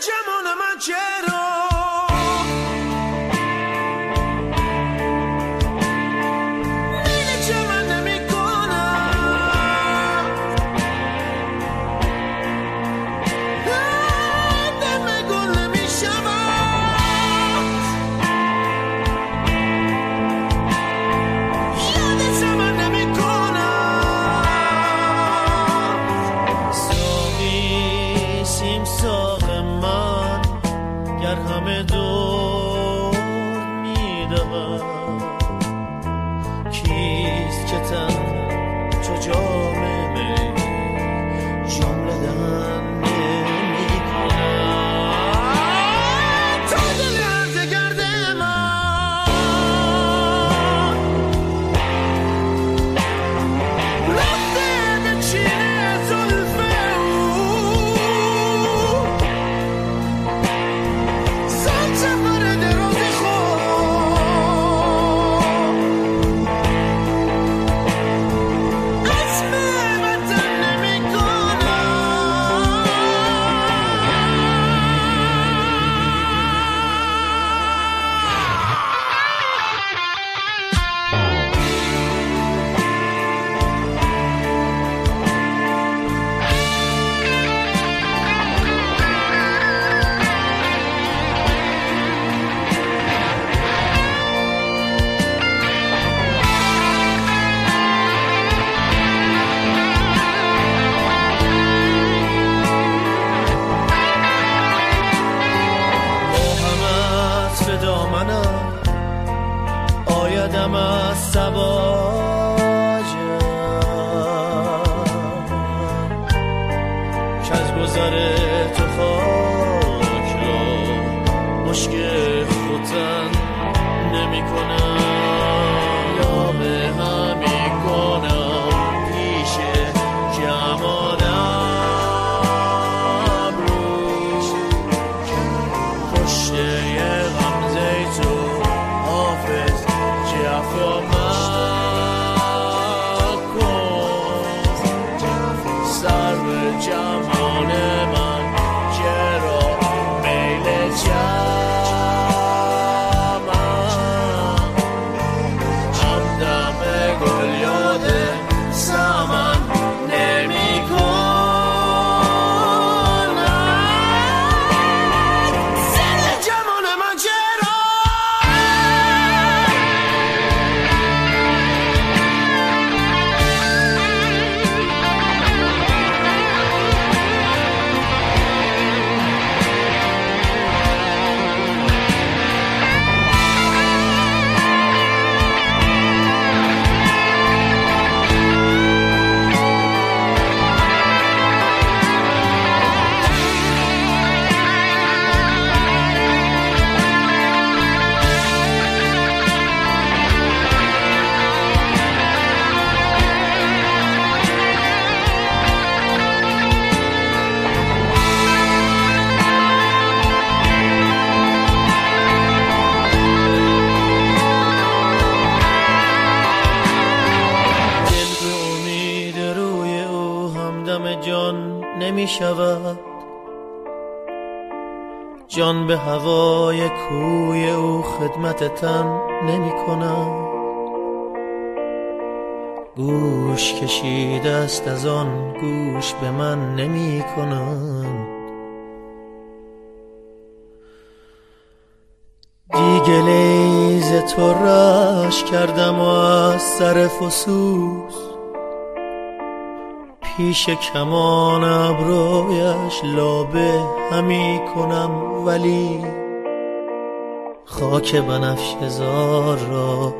mangiamo una mancera آیدم از سباجم همدم جان نمی شود. جان به هوای کوی او خدمت تن نمی کند. گوش کشیده است از آن گوش به من نمی کند. دیگه لیز تو رش کردم و از سر فسوس. پیش کمان ابرویش لابه همی کنم ولی خاک بنفش زار را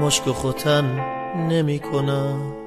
مشک و ختن نمی کنم.